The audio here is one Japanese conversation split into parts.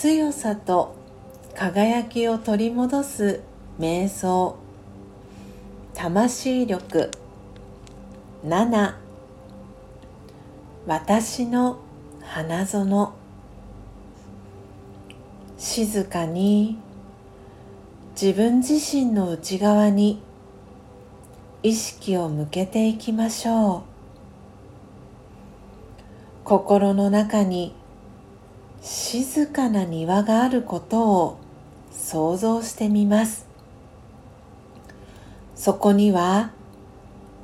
強さと輝きを取り戻す瞑想。魂力。7私の花園。静かに。自分自身の内側に。意識を向けていきましょう。心の中に静かな庭があることを想像してみます。そこには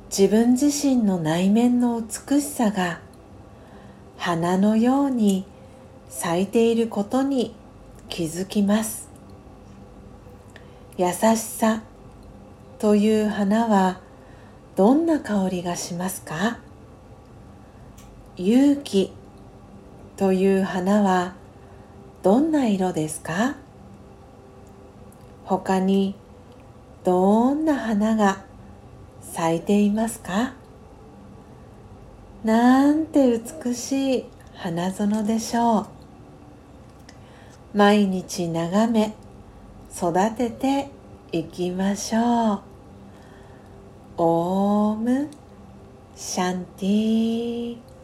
自分自身の内面の美しさが花のように咲いていることに気づきます。優しさという花はどんな香りがしますか？勇気という花はどんな色ですか？他にどんな花が咲いていますか？なんて美しい花園でしょう。毎日眺め育てていきましょう。オームシャンティー。